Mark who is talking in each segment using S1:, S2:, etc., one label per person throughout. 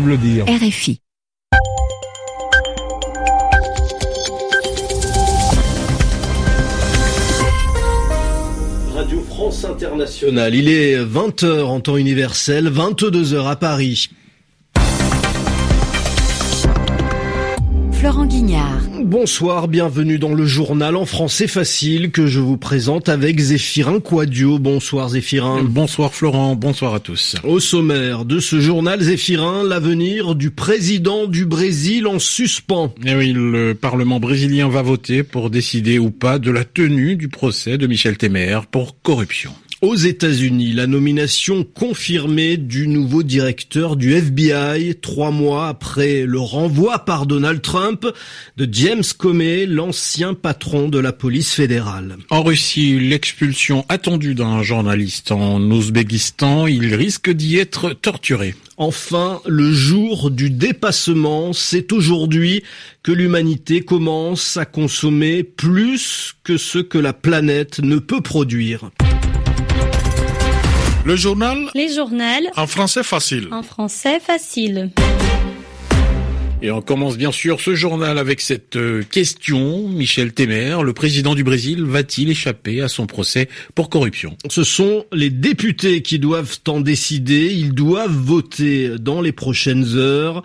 S1: le dire.
S2: RFI.
S3: Radio France Internationale. Il est 20h en temps universel, 22h à Paris.
S2: Florent Guignard.
S3: Bonsoir, bienvenue dans le journal en français facile que je vous présente avec Zéphirin Quadio. Bonsoir Zéphirin.
S4: Bonsoir Florent, bonsoir à tous.
S3: Au sommaire de ce journal Zéphirin, l'avenir du président du Brésil en suspens.
S4: Eh oui, le Parlement brésilien va voter pour décider ou pas de la tenue du procès de Michel Temer pour corruption.
S3: Aux États-Unis, la nomination confirmée du nouveau directeur du FBI trois mois après le renvoi par Donald Trump de James Comey, l'ancien patron de la police fédérale.
S4: En Russie, l'expulsion attendue d'un journaliste en Ouzbékistan, il risque d'y être torturé.
S3: Enfin, le jour du dépassement, c'est aujourd'hui que l'humanité commence à consommer plus que ce que la planète ne peut produire.
S5: Le journal
S6: Les journaux
S5: en français facile.
S6: en français facile.
S4: Et on commence bien sûr ce journal avec cette euh, question. Michel Temer, le président du Brésil, va-t-il échapper à son procès pour corruption?
S3: Ce sont les députés qui doivent en décider. Ils doivent voter dans les prochaines heures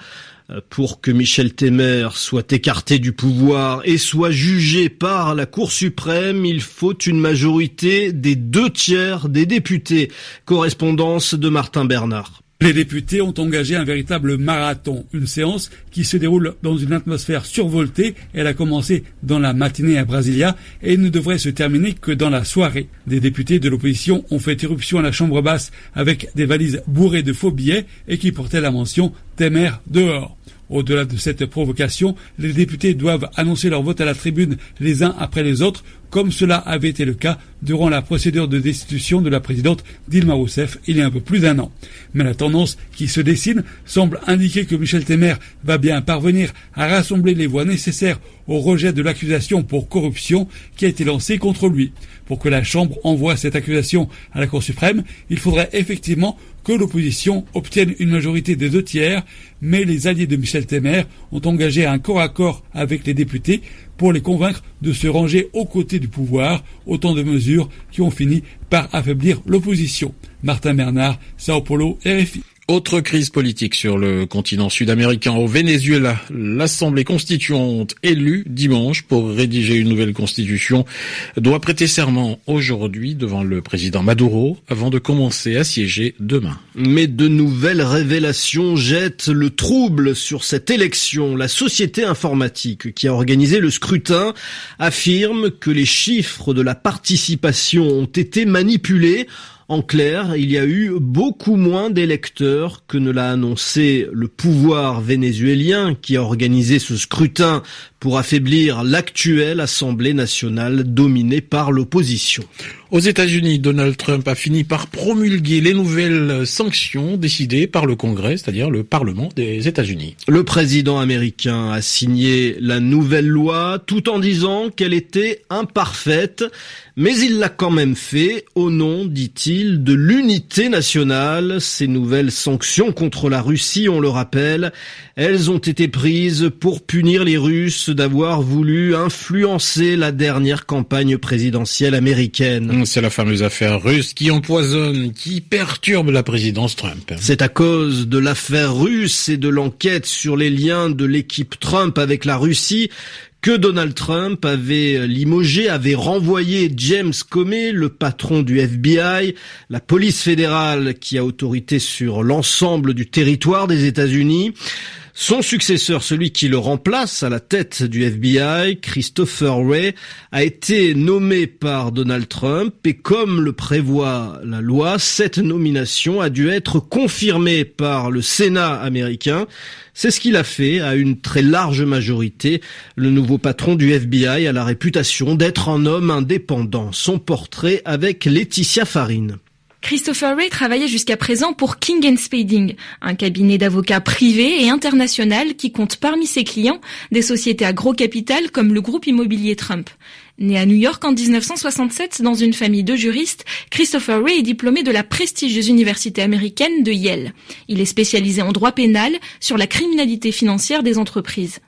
S3: pour que Michel Temer soit écarté du pouvoir et soit jugé par la Cour suprême, il faut une majorité des deux tiers des députés. Correspondance de Martin Bernard.
S7: Les députés ont engagé un véritable marathon, une séance qui se déroule dans une atmosphère survoltée. Elle a commencé dans la matinée à Brasilia et ne devrait se terminer que dans la soirée. Des députés de l'opposition ont fait éruption à la chambre basse avec des valises bourrées de faux billets et qui portaient la mention Temer dehors. Au-delà de cette provocation, les députés doivent annoncer leur vote à la tribune les uns après les autres, comme cela avait été le cas durant la procédure de destitution de la présidente Dilma Rousseff il y a un peu plus d'un an. Mais la tendance qui se dessine semble indiquer que Michel Temer va bien parvenir à rassembler les voix nécessaires au rejet de l'accusation pour corruption qui a été lancée contre lui. Pour que la Chambre envoie cette accusation à la Cour suprême, il faudrait effectivement que l'opposition obtienne une majorité des deux tiers, mais les alliés de Michel Temer ont engagé un corps à corps avec les députés pour les convaincre de se ranger aux côtés du pouvoir, autant de mesures qui ont fini par affaiblir l'opposition. Martin Bernard, Sao Paulo, RFI.
S4: Autre crise politique sur le continent sud-américain. Au Venezuela, l'Assemblée constituante élue dimanche pour rédiger une nouvelle constitution doit prêter serment aujourd'hui devant le président Maduro avant de commencer à siéger demain.
S3: Mais de nouvelles révélations jettent le trouble sur cette élection. La société informatique qui a organisé le scrutin affirme que les chiffres de la participation ont été manipulés en clair, il y a eu beaucoup moins d'électeurs que ne l'a annoncé le pouvoir vénézuélien qui a organisé ce scrutin pour affaiblir l'actuelle Assemblée nationale dominée par l'opposition.
S4: Aux États-Unis, Donald Trump a fini par promulguer les nouvelles sanctions décidées par le Congrès, c'est-à-dire le Parlement des États-Unis.
S3: Le président américain a signé la nouvelle loi tout en disant qu'elle était imparfaite, mais il l'a quand même fait au nom, dit-il, de l'unité nationale. Ces nouvelles sanctions contre la Russie, on le rappelle, elles ont été prises pour punir les Russes d'avoir voulu influencer la dernière campagne présidentielle américaine.
S4: C'est la fameuse affaire russe qui empoisonne, qui perturbe la présidence Trump.
S3: C'est à cause de l'affaire russe et de l'enquête sur les liens de l'équipe Trump avec la Russie que Donald Trump avait limogé, avait renvoyé James Comey, le patron du FBI, la police fédérale qui a autorité sur l'ensemble du territoire des États-Unis. Son successeur, celui qui le remplace à la tête du FBI, Christopher Wray, a été nommé par Donald Trump et comme le prévoit la loi, cette nomination a dû être confirmée par le Sénat américain. C'est ce qu'il a fait à une très large majorité. Le nouveau patron du FBI a la réputation d'être un homme indépendant. Son portrait avec Laetitia Farine.
S1: Christopher Ray travaillait jusqu'à présent pour King Spading, un cabinet d'avocats privé et international qui compte parmi ses clients des sociétés à gros capital comme le groupe immobilier Trump. Né à New York en 1967 dans une famille de juristes, Christopher Ray est diplômé de la prestigieuse université américaine de Yale. Il est spécialisé en droit pénal sur la criminalité financière des entreprises.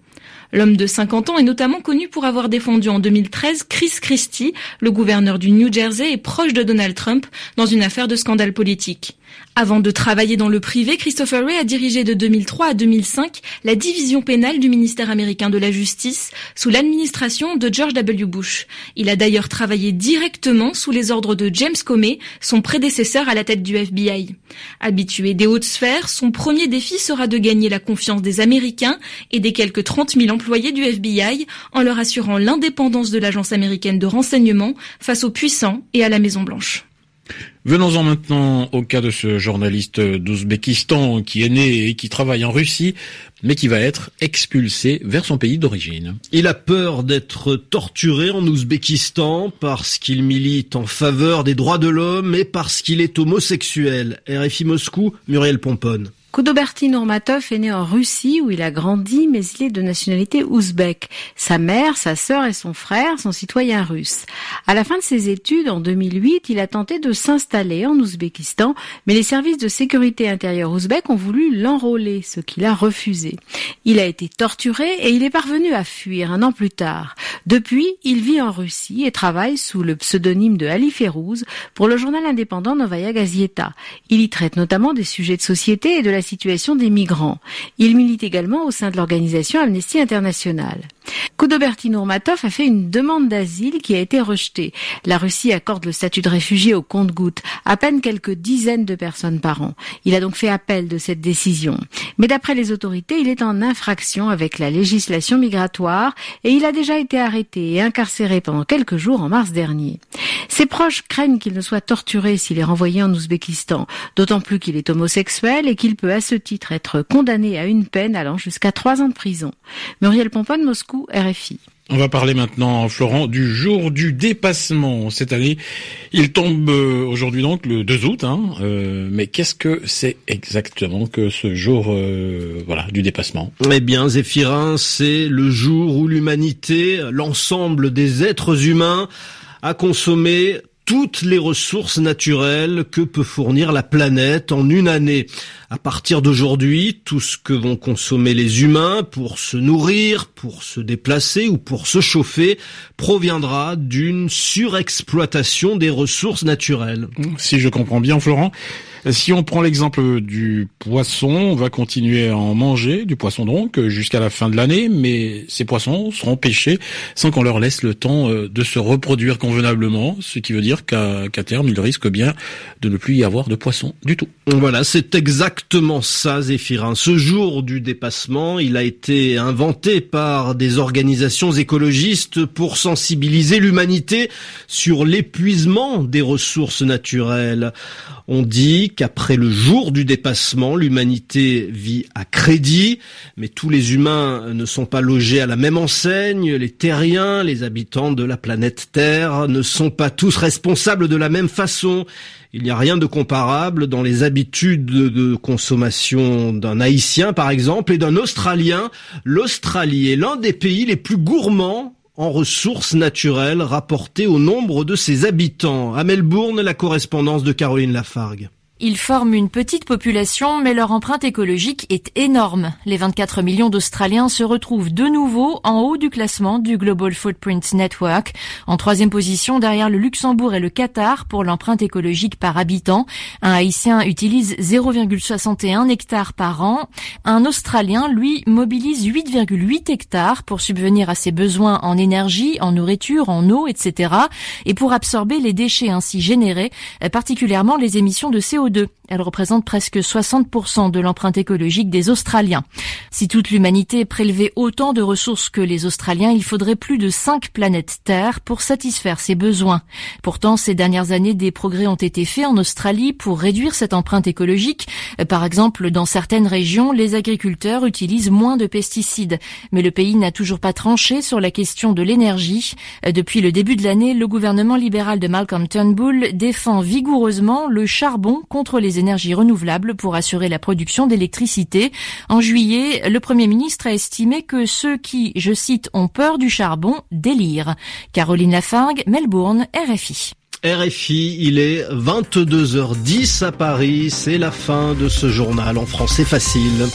S1: L'homme de 50 ans est notamment connu pour avoir défendu en 2013 Chris Christie, le gouverneur du New Jersey et proche de Donald Trump, dans une affaire de scandale politique. Avant de travailler dans le privé, Christopher Ray a dirigé de 2003 à 2005 la division pénale du ministère américain de la Justice sous l'administration de George W. Bush. Il a d'ailleurs travaillé directement sous les ordres de James Comey, son prédécesseur à la tête du FBI. Habitué des hautes sphères, son premier défi sera de gagner la confiance des Américains et des quelques 30 000 employés du FBI en leur assurant l'indépendance de l'agence américaine de renseignement face aux puissants et à la Maison Blanche.
S4: Venons-en maintenant au cas de ce journaliste d'Ouzbékistan qui est né et qui travaille en Russie, mais qui va être expulsé vers son pays d'origine.
S3: Il a peur d'être torturé en Ouzbékistan parce qu'il milite en faveur des droits de l'homme et parce qu'il est homosexuel. RFI Moscou, Muriel Pomponne.
S2: Kudoberti Nurmatov est né en Russie où il a grandi, mais il est de nationalité ouzbek. Sa mère, sa sœur et son frère sont citoyens russes. À la fin de ses études, en 2008, il a tenté de s'installer en Ouzbékistan, mais les services de sécurité intérieure ouzbek ont voulu l'enrôler, ce qu'il a refusé. Il a été torturé et il est parvenu à fuir un an plus tard. Depuis, il vit en Russie et travaille sous le pseudonyme de Ali Ferouz pour le journal indépendant Novaya Gazeta. Il y traite notamment des sujets de société et de la la situation des migrants. Il milite également au sein de l'organisation Amnesty International. Kudoberti Nurmatov a fait une demande d'asile qui a été rejetée. La Russie accorde le statut de réfugié au compte-gouttes, à peine quelques dizaines de personnes par an. Il a donc fait appel de cette décision. Mais d'après les autorités, il est en infraction avec la législation migratoire et il a déjà été arrêté et incarcéré pendant quelques jours en mars dernier. Ses proches craignent qu'il ne soit torturé s'il est renvoyé en Ouzbékistan, d'autant plus qu'il est homosexuel et qu'il peut à ce titre être condamné à une peine allant jusqu'à trois ans de prison. Muriel Pomponne, Moscou, RFI.
S4: On va parler maintenant, Florent, du jour du dépassement. Cette année, il tombe euh, aujourd'hui donc le 2 août. Hein, euh, mais qu'est-ce que c'est exactement que ce jour euh, voilà, du dépassement?
S3: Eh bien, Zéphirin, c'est le jour où l'humanité, l'ensemble des êtres humains, a consommé toutes les ressources naturelles que peut fournir la planète en une année. À partir d'aujourd'hui, tout ce que vont consommer les humains pour se nourrir, pour se déplacer ou pour se chauffer proviendra d'une surexploitation des ressources naturelles.
S4: Si je comprends bien, Florent, si on prend l'exemple du poisson, on va continuer à en manger, du poisson donc, jusqu'à la fin de l'année, mais ces poissons seront pêchés sans qu'on leur laisse le temps euh, de se reproduire convenablement, ce qui veut dire qu'à terme, il risque bien de ne plus y avoir de poissons du tout.
S3: Voilà, c'est exactement ça, Zéphirin. Ce jour du dépassement, il a été inventé par des organisations écologistes pour sensibiliser l'humanité sur l'épuisement des ressources naturelles. On dit qu'après le jour du dépassement, l'humanité vit à crédit, mais tous les humains ne sont pas logés à la même enseigne, les terriens, les habitants de la planète Terre ne sont pas tous responsables de la même façon. Il n'y a rien de comparable dans les habitudes de consommation d'un Haïtien, par exemple, et d'un Australien. L'Australie est l'un des pays les plus gourmands en ressources naturelles rapportées au nombre de ses habitants. À Melbourne, la correspondance de Caroline Lafargue.
S5: Ils forment une petite population, mais leur empreinte écologique est énorme. Les 24 millions d'Australiens se retrouvent de nouveau en haut du classement du Global Footprint Network, en troisième position derrière le Luxembourg et le Qatar pour l'empreinte écologique par habitant. Un Haïtien utilise 0,61 hectares par an. Un Australien, lui, mobilise 8,8 hectares pour subvenir à ses besoins en énergie, en nourriture, en eau, etc. et pour absorber les déchets ainsi générés, particulièrement les émissions de CO2 Elle représente presque 60% de l'empreinte écologique des Australiens. Si toute l'humanité prélevait autant de ressources que les Australiens, il faudrait plus de 5 planètes Terre pour satisfaire ses besoins. Pourtant, ces dernières années, des progrès ont été faits en Australie pour réduire cette empreinte écologique. Par exemple, dans certaines régions, les agriculteurs utilisent moins de pesticides. Mais le pays n'a toujours pas tranché sur la question de l'énergie. Depuis le début de l'année, le gouvernement libéral de Malcolm Turnbull défend vigoureusement le charbon contre les énergies renouvelables pour assurer la production d'électricité. En juillet, le Premier ministre a estimé que ceux qui, je cite, ont peur du charbon délirent. Caroline Lafargue, Melbourne, RFI.
S3: RFI, il est 22h10 à Paris, c'est la fin de ce journal en français facile.